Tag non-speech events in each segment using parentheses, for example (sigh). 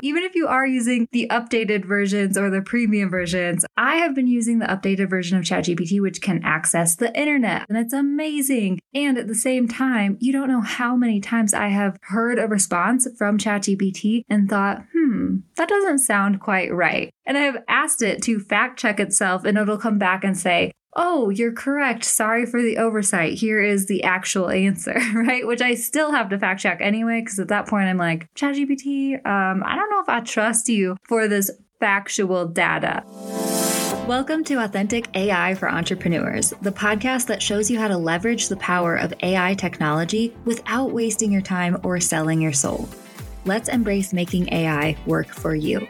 Even if you are using the updated versions or the premium versions, I have been using the updated version of ChatGPT, which can access the internet, and it's amazing. And at the same time, you don't know how many times I have heard a response from ChatGPT and thought, hmm, that doesn't sound quite right. And I have asked it to fact check itself, and it'll come back and say, oh, you're correct. Sorry for the oversight. Here is the actual answer, (laughs) right? Which I still have to fact check anyway, because at that point I'm like, ChatGPT, um, I don't know if I trust you for this factual data. Welcome to Authentic AI for Entrepreneurs, the podcast that shows you how to leverage the power of AI technology without wasting your time or selling your soul. Let's embrace making AI work for you.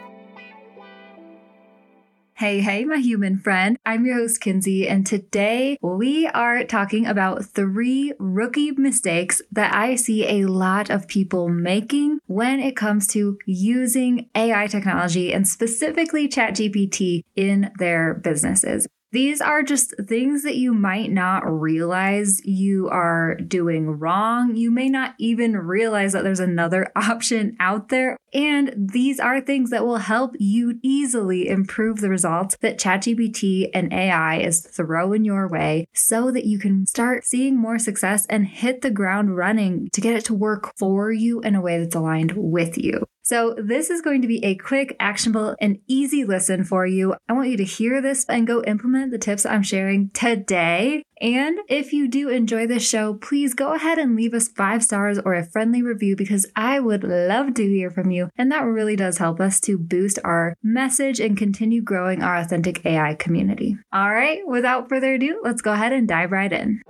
Hey, hey, my human friend. I'm your host, Kinsey, and today we are talking about three rookie mistakes that I see a lot of people making when it comes to using AI technology and specifically ChatGPT in their businesses. These are just things that you might not realize you are doing wrong. You may not even realize that there's another (laughs) option out there. And these are things that will help you easily improve the results that ChatGPT and AI is throwing your way so that you can start seeing more success and hit the ground running to get it to work for you in a way that's aligned with you. So, this is going to be a quick, actionable, and easy listen for you. I want you to hear this and go implement the tips I'm sharing today. And if you do enjoy this show, please go ahead and leave us five stars or a friendly review because I would love to hear from you. And that really does help us to boost our message and continue growing our authentic AI community. All right, without further ado, let's go ahead and dive right in.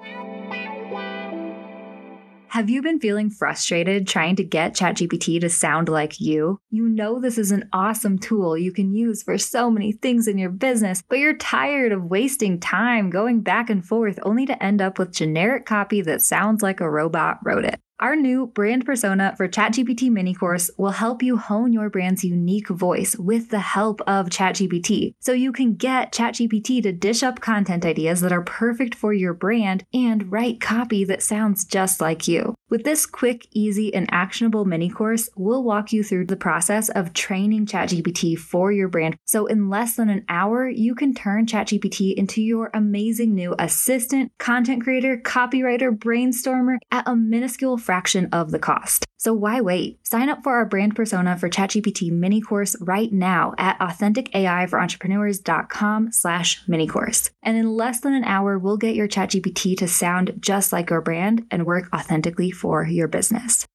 Have you been feeling frustrated trying to get ChatGPT to sound like you? You know this is an awesome tool you can use for so many things in your business, but you're tired of wasting time going back and forth only to end up with generic copy that sounds like a robot wrote it. Our new brand persona for ChatGPT mini course will help you hone your brand's unique voice with the help of ChatGPT. So you can get ChatGPT to dish up content ideas that are perfect for your brand and write copy that sounds just like you. With this quick, easy, and actionable mini course, we'll walk you through the process of training ChatGPT for your brand. So in less than an hour, you can turn ChatGPT into your amazing new assistant, content creator, copywriter, brainstormer at a minuscule fraction of the cost. So why wait? Sign up for our brand persona for ChatGPT mini course right now at AuthenticAIForEntrepreneurs.com slash mini course. And in less than an hour, we'll get your ChatGPT to sound just like your brand and work authentically for your business.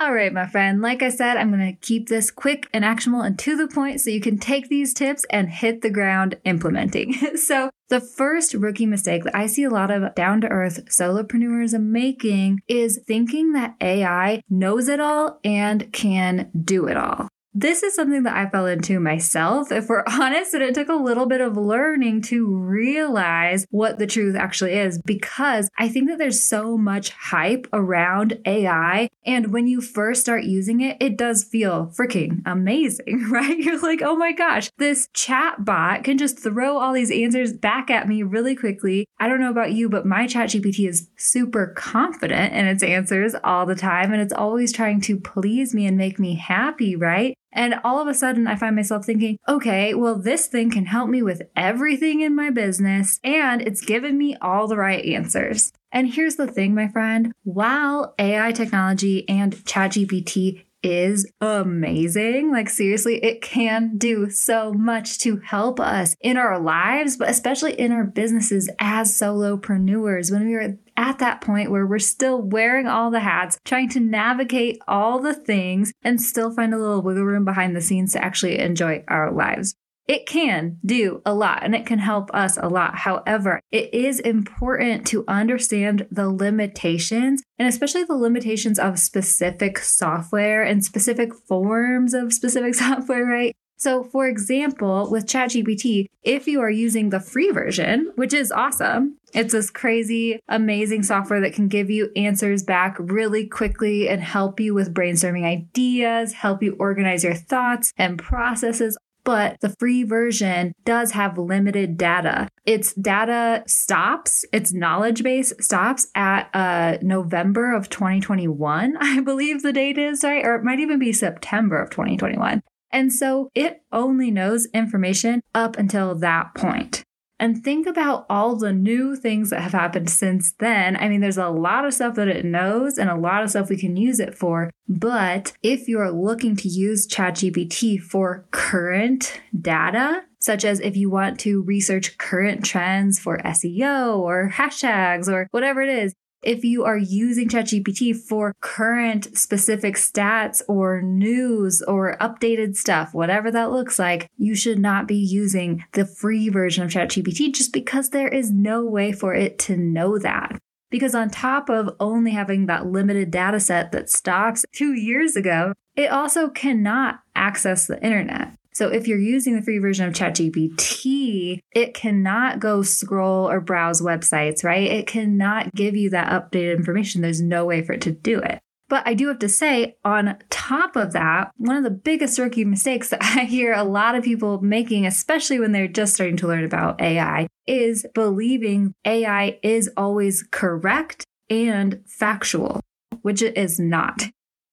All right, my friend. Like I said, I'm going to keep this quick and actionable and to the point so you can take these tips and hit the ground implementing. (laughs) so, the first rookie mistake that I see a lot of down to earth solopreneurs making is thinking that AI knows it all and can do it all. This is something that I fell into myself, if we're (laughs) honest, and it took a little bit of learning to realize what the truth actually is because I think that there's so much hype around AI. And when you first start using it, it does feel freaking amazing, (laughs) right? You're like, oh my gosh, this chat bot can just throw all these answers back at me really quickly. I don't know about you, but my chat GPT is super confident in its answers all the time. And it's always trying to please me and make me happy, right? And all of a sudden, I find myself thinking, okay, well, this thing can help me with everything in my business, and it's given me all the right answers. And here's the thing, my friend while AI technology and ChatGPT is amazing. Like, seriously, it can do so much to help us in our lives, but especially in our businesses as solopreneurs. When we are at that point where we're still wearing all the hats, trying to navigate all the things and still find a little wiggle room behind the scenes to actually enjoy our lives. It can do a lot and it can help us a lot. However, it is important to understand the limitations and especially the limitations of specific software and specific forms of specific (laughs) software, right? So, for example, with ChatGPT, if you are using the free version, which is awesome, it's this crazy, amazing software that can give you answers back really quickly and help you with brainstorming ideas, help you organize your thoughts and processes but the free version does have limited data. Its data stops, its knowledge base stops at uh, November of 2021, (laughs) I believe the date is, right? Or it might even be September of 2021. And so it only knows information up until that point. and think about all the new things that have happened since then. I mean, there's a lot of stuff that it knows and a lot of stuff we can use it for. But if you're looking to use ChatGPT for current data, such as if you want to research current trends for SEO or hashtags or whatever it is, if you are using ChatGPT for current specific stats or news or updated stuff, whatever that looks like, you should not be using the free version of ChatGPT just because there is no way for it to know that. Because on top of only having that limited data set that stops two years ago, it also cannot access the internet. So if you're using the free version of ChatGPT, it cannot go scroll or browse websites, right? It cannot give you that updated information. There's no way for it to do it. But I do have to say, on top of that, one of the biggest rookie mistakes (laughs) that I hear a lot of people making, especially when they're just starting to learn about AI, is believing AI is always correct and factual, which it is not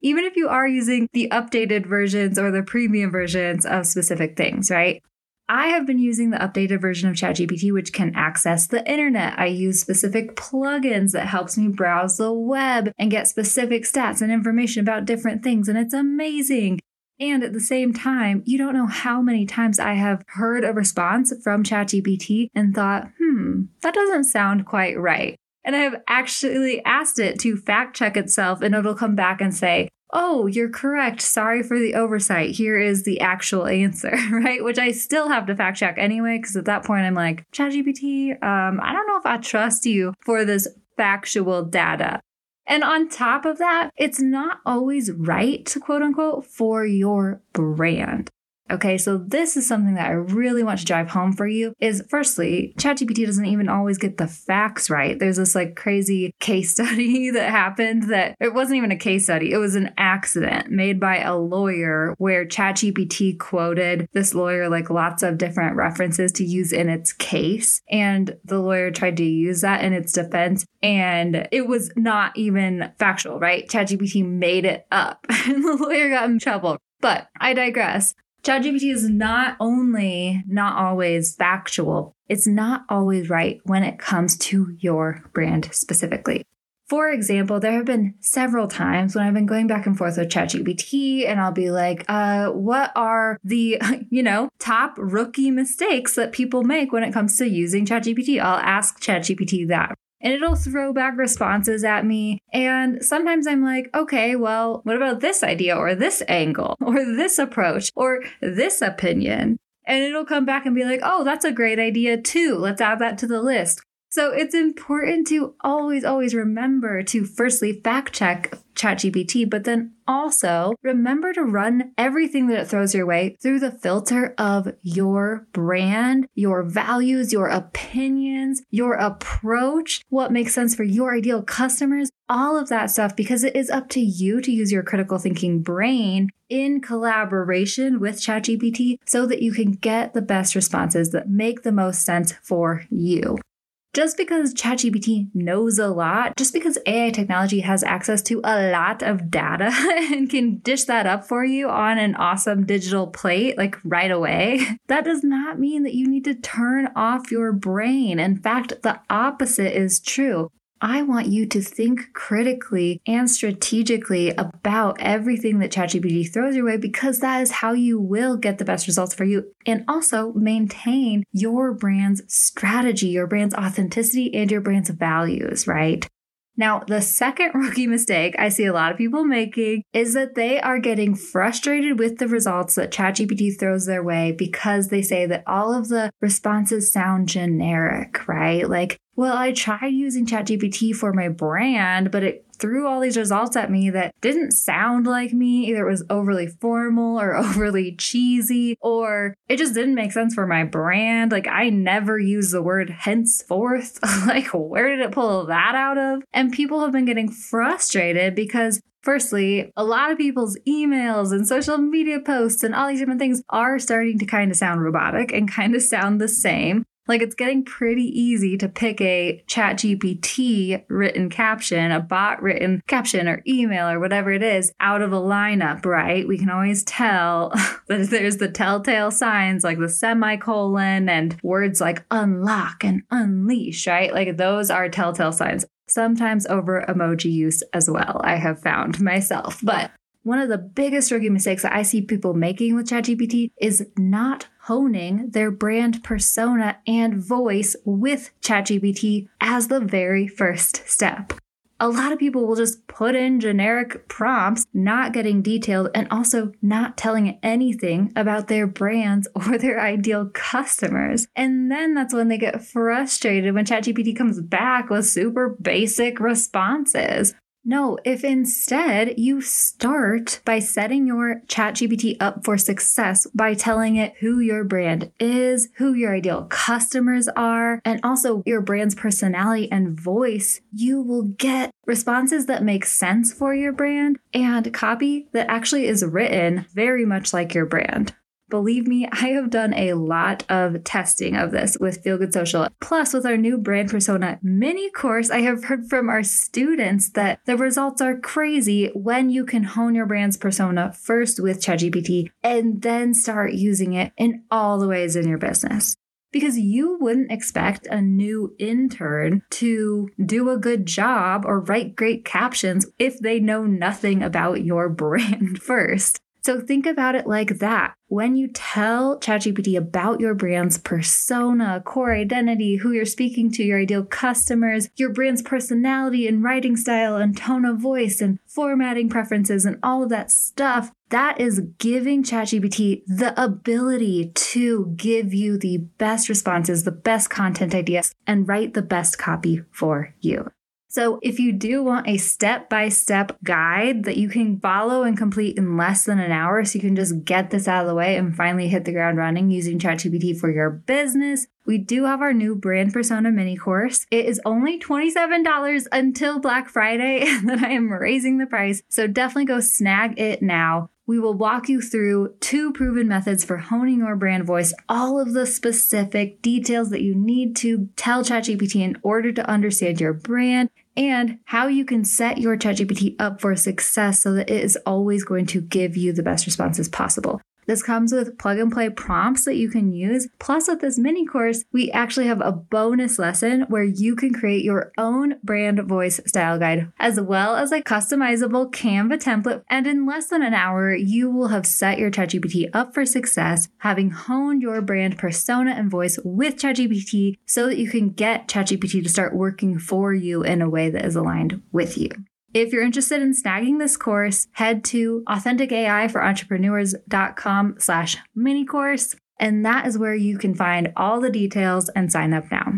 even if you are using the updated versions or the premium versions of specific things, right? I have been using the updated version of ChatGPT, which can access the internet. I use specific plugins that helps me browse the web and get specific stats and information about different things. And it's amazing. And at the same time, you don't know how many times I have heard a response from ChatGPT and thought, hmm, that doesn't sound quite right. And I have actually asked it to fact check itself, and it'll come back and say, Oh, you're correct. Sorry for the oversight. Here is the actual answer, (laughs) right? Which I still have to fact check anyway, because at that point I'm like, ChatGPT, um, I don't know if I trust you for this factual data. And on top of that, it's not always right, to quote unquote, for your brand. Okay, so this is something that I really want to drive home for you is firstly, ChatGPT doesn't even always get the facts right. There's this like crazy case (laughs) study that happened that it wasn't even a case study. It was an accident made by a lawyer where ChatGPT quoted this lawyer like lots of different references to use in its case. And the lawyer tried to use that in its defense and it was not even factual, right? ChatGPT made it up (laughs) and the lawyer got in trouble. But I digress. ChatGPT is not only not always factual, it's not always right when it comes to your brand specifically. For example, there have been several times when I've been going back and forth with ChatGPT and I'll be like, uh, what are the, (laughs) you know, top rookie mistakes that people make when it comes to using ChatGPT? I'll ask ChatGPT that and it'll throw back responses at me. And sometimes I'm like, okay, well, what about this idea or this angle (laughs) or this approach or this opinion? And it'll come back and be like, oh, that's a great idea too. Let's add that to the list. So it's important to always, always remember to firstly fact check ChatGPT, but then also remember to run everything that it throws your way through the filter of your brand, your values, your opinions, your approach, what makes sense for your ideal customers, all of that stuff, because it is up to you to use your critical thinking brain in collaboration with ChatGPT so that you can get the best responses that make the most sense for you. Just because ChatGPT knows a lot, just because AI technology has access to a lot of data (laughs) and can dish that up for you on an awesome digital plate, like right away, (laughs) that does not mean that you need to turn off your brain. In fact, the opposite is true. I want you to think critically and strategically about everything that ChatGPT throws your way because that is how you will get the best results for you and also maintain your brand's strategy, your brand's authenticity, and your brand's values, right? Now, the second (laughs) rookie mistake I see a lot of people making is that they are getting frustrated with the results that ChatGPT throws their way because they say that all of the responses sound generic, right? Like, well, I tried using ChatGPT for my brand, but it threw all these results at me that didn't sound like me. Either it was overly formal or (laughs) overly cheesy, or it just didn't make sense for my brand. Like I never use the word henceforth. (laughs) like, where did it pull that out of? And people have been getting frustrated because Firstly, a lot of people's emails and social media posts and all these different things are starting to kind of sound robotic and kind of sound the same. Like it's getting pretty easy to pick a ChatGPT written caption, a bot written caption or email or whatever it is out of a lineup, right? We can always tell (laughs) that there's the telltale signs like the semicolon and words like unlock and unleash, right? Like those are telltale signs. Sometimes over emoji use as well, I have found myself. But one of the biggest rookie mistakes that I see people making with ChatGPT is not honing their brand persona and voice with ChatGPT as the very first step. A lot of people will just put in generic prompts, not getting detailed, and also not telling anything about their brands or (laughs) their ideal customers. And then that's when they get frustrated when ChatGPT comes back with super basic responses. No, if instead you start by setting your ChatGPT up for success by telling it who your brand is, who your ideal customers are, and also your brand's personality and voice, you will get responses that make sense for your brand and copy that actually is written very much like your brand. Believe me, I have done a lot of testing of this with Feel Good Social. Plus, with our new brand persona mini course, I have heard from our students that the results are crazy when you can hone your brand's persona first with ChatGPT and then start using it in all the ways in your business because you wouldn't expect a new intern to do a good job or write great captions if they know nothing about your (laughs) brand first. So think about it like that. When you tell ChatGPT about your brand's persona, core identity, who you're speaking to, your ideal customers, your brand's personality and writing style and tone of voice and formatting preferences and all of that stuff, that is giving ChatGPT the ability to give you the best responses, the best content ideas, and write the best copy for you. So, if you do want a step by step guide that you can follow and complete in less than an hour, so you can just get this out of the way and finally hit the ground running using ChatGPT for your business, we do have our new brand persona mini course. It is only $27 until Black Friday, (laughs) and then I am raising the price. So, definitely go snag it now. We will walk you through two proven methods for honing your brand voice, all of the specific details that you need to tell ChatGPT in order to understand your brand and how you can set your ChatGPT up for success so that it is always going to give you the best responses possible. This comes with plug and play prompts that you can use. Plus, with this mini course, we actually have a bonus lesson where you can create your own brand voice style guide, as well as a customizable Canva template. And in less than an hour, you will have set your ChatGPT up for success, having honed your brand persona and voice with ChatGPT so that you can get ChatGPT to start working for you in a way that is aligned with you. If you're interested in snagging this course, head to authenticaiforentrepreneurs.com slash mini course, and that is where you can find all the details and sign up now.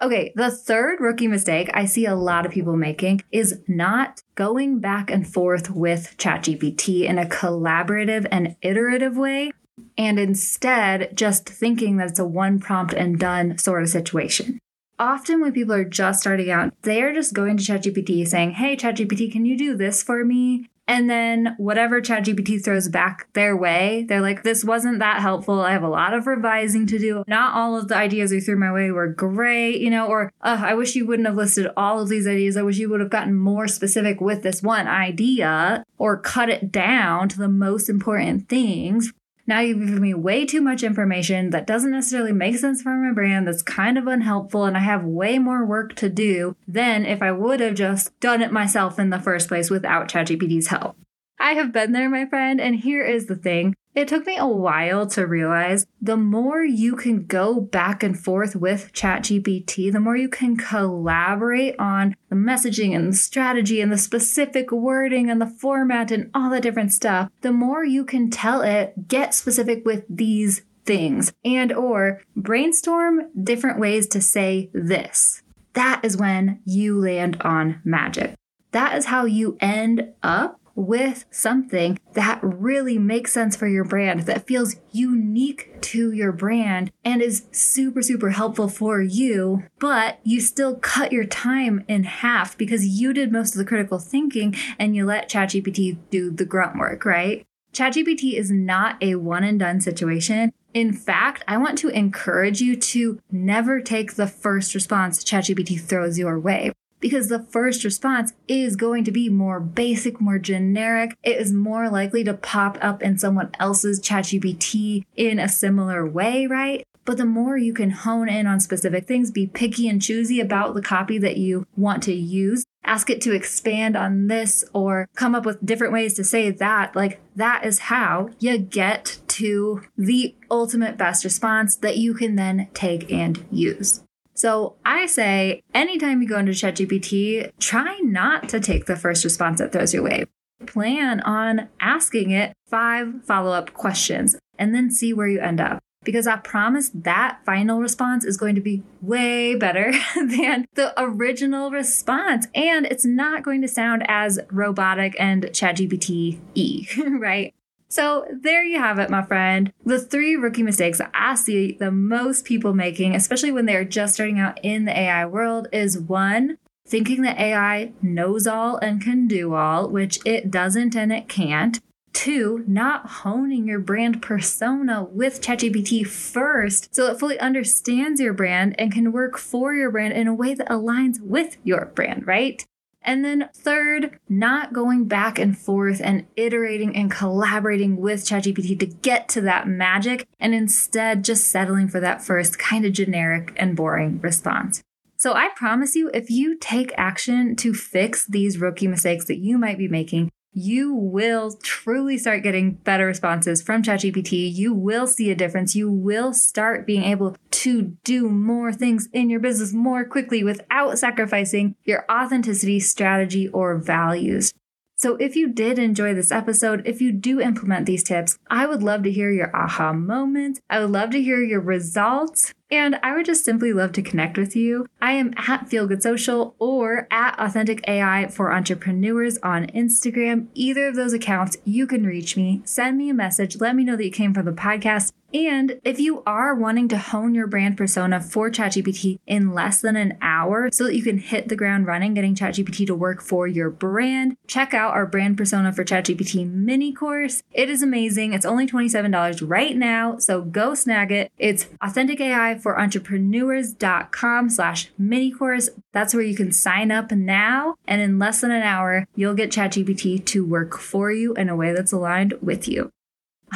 Okay, the third rookie mistake I see a lot of people making is not going back and forth with ChatGPT in a collaborative and iterative way, and instead just thinking that it's a one prompt and done sort of situation often when people are just starting out, they are just going to ChatGPT saying, Hey, ChatGPT, can you do this for me? And then whatever ChatGPT throws back their way, they're like, this wasn't that helpful. I have a lot of revising to do. Not all of the ideas you threw my way were great, you know, or I wish you wouldn't have listed all of these ideas. I wish you would have gotten more specific with this one idea or cut it down to the most important things. Now you've given me way too much information that doesn't necessarily make sense for my brand, that's kind of unhelpful, and I have way more work to do than if I would have just done it myself in the first place without ChatGPT's help. I have been there, my friend, and here is the thing. It took me a while to realize the more you can go back and forth with ChatGPT, the more you can collaborate on the messaging and the strategy and the specific wording and the format and all the different stuff, the more you can tell it, get specific with these things and or brainstorm different ways to say this. That is when you land on magic. that is how you end up with something that really makes sense for your brand, that feels unique to your brand and is super, super helpful for you, but you still cut your time in half because you did most of the critical thinking and you let ChatGPT do the grunt work, right? ChatGPT is not a one and done situation. In fact, I want to encourage you to never take the first response ChatGPT throws your way because the first response is going to be more basic, more generic. It is more likely to pop up in someone else's ChatGPT in a similar way, right? But the more you can hone in on specific things, be picky and choosy about the copy that you want to use, ask it to expand on this or come up with different ways to say that, like that is how you get to the ultimate best response that you can then take and use. So I say anytime you go into ChatGPT, try not to take the first response that throws your way. Plan on asking it five follow up questions and then see where you end up. Because I promise that final response is going to be way better (laughs) than the original response. And it's not going to sound as robotic and ChatGPT E, (laughs) right? So there you have it, my friend. The three rookie mistakes that I see the most people making, especially when they're just starting out in the AI world, is one, thinking that AI knows all and can do all, which it doesn't and it can't. Two, not honing your brand persona with ChatGPT first so it fully understands your brand and can work for your brand in a way that aligns with your brand, right? And then third, not going back and forth and iterating and collaborating with ChatGPT to get to that magic and instead just settling for that first kind of generic and boring response. So I promise you, if you take action to fix these rookie mistakes that you might be making, you will truly start getting better responses from ChatGPT. You will see a difference. You will start being able to do more things in your business more quickly without sacrificing your authenticity, strategy, or values. So, if you did enjoy this episode, if you do implement these tips, I would love to hear your aha moments. I would love to hear your results. And I would just simply love to connect with you. I am at Feel Good Social or at Authentic AI for Entrepreneurs on Instagram. Either of those accounts, you can reach me. Send me a message. Let me know that you came from the podcast. And if you are wanting to hone your brand persona for ChatGPT in less than an hour so that you can hit the ground running getting ChatGPT to work for your brand, check out our brand persona for ChatGPT mini course. It is amazing. It's only $27 right now, so go snag it. It's Authentic AI for entrepreneurs.com slash mini course. That's where you can sign up now. And in less than an hour, you'll get ChatGPT to work for you in a way that's aligned with you.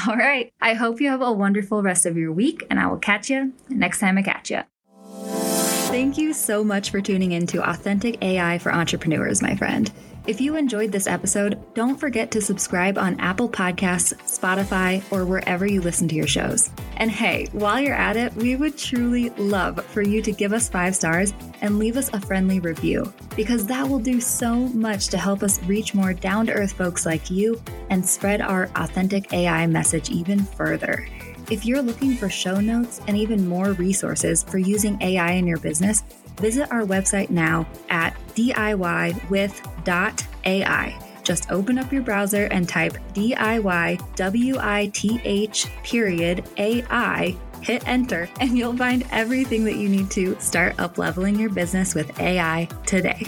All right. I hope you have a wonderful rest of your week, and I will catch you next time I catch you. Thank you so much for tuning in to Authentic AI for Entrepreneurs, my friend. If you enjoyed this episode, don't forget to subscribe on Apple Podcasts, Spotify, or wherever you listen to your shows. And hey, while you're at it, we would truly love for you to give us five stars and leave us a friendly review, because that will do so much to help us reach more down to earth folks like you and spread our authentic AI message even further. If you're looking for show notes and even more resources for using AI in your business, visit our website now at DIYwith.ai. Just open up your browser and type DIYWITH period AI, hit enter, and you'll find everything that you need to start up leveling your business with AI today.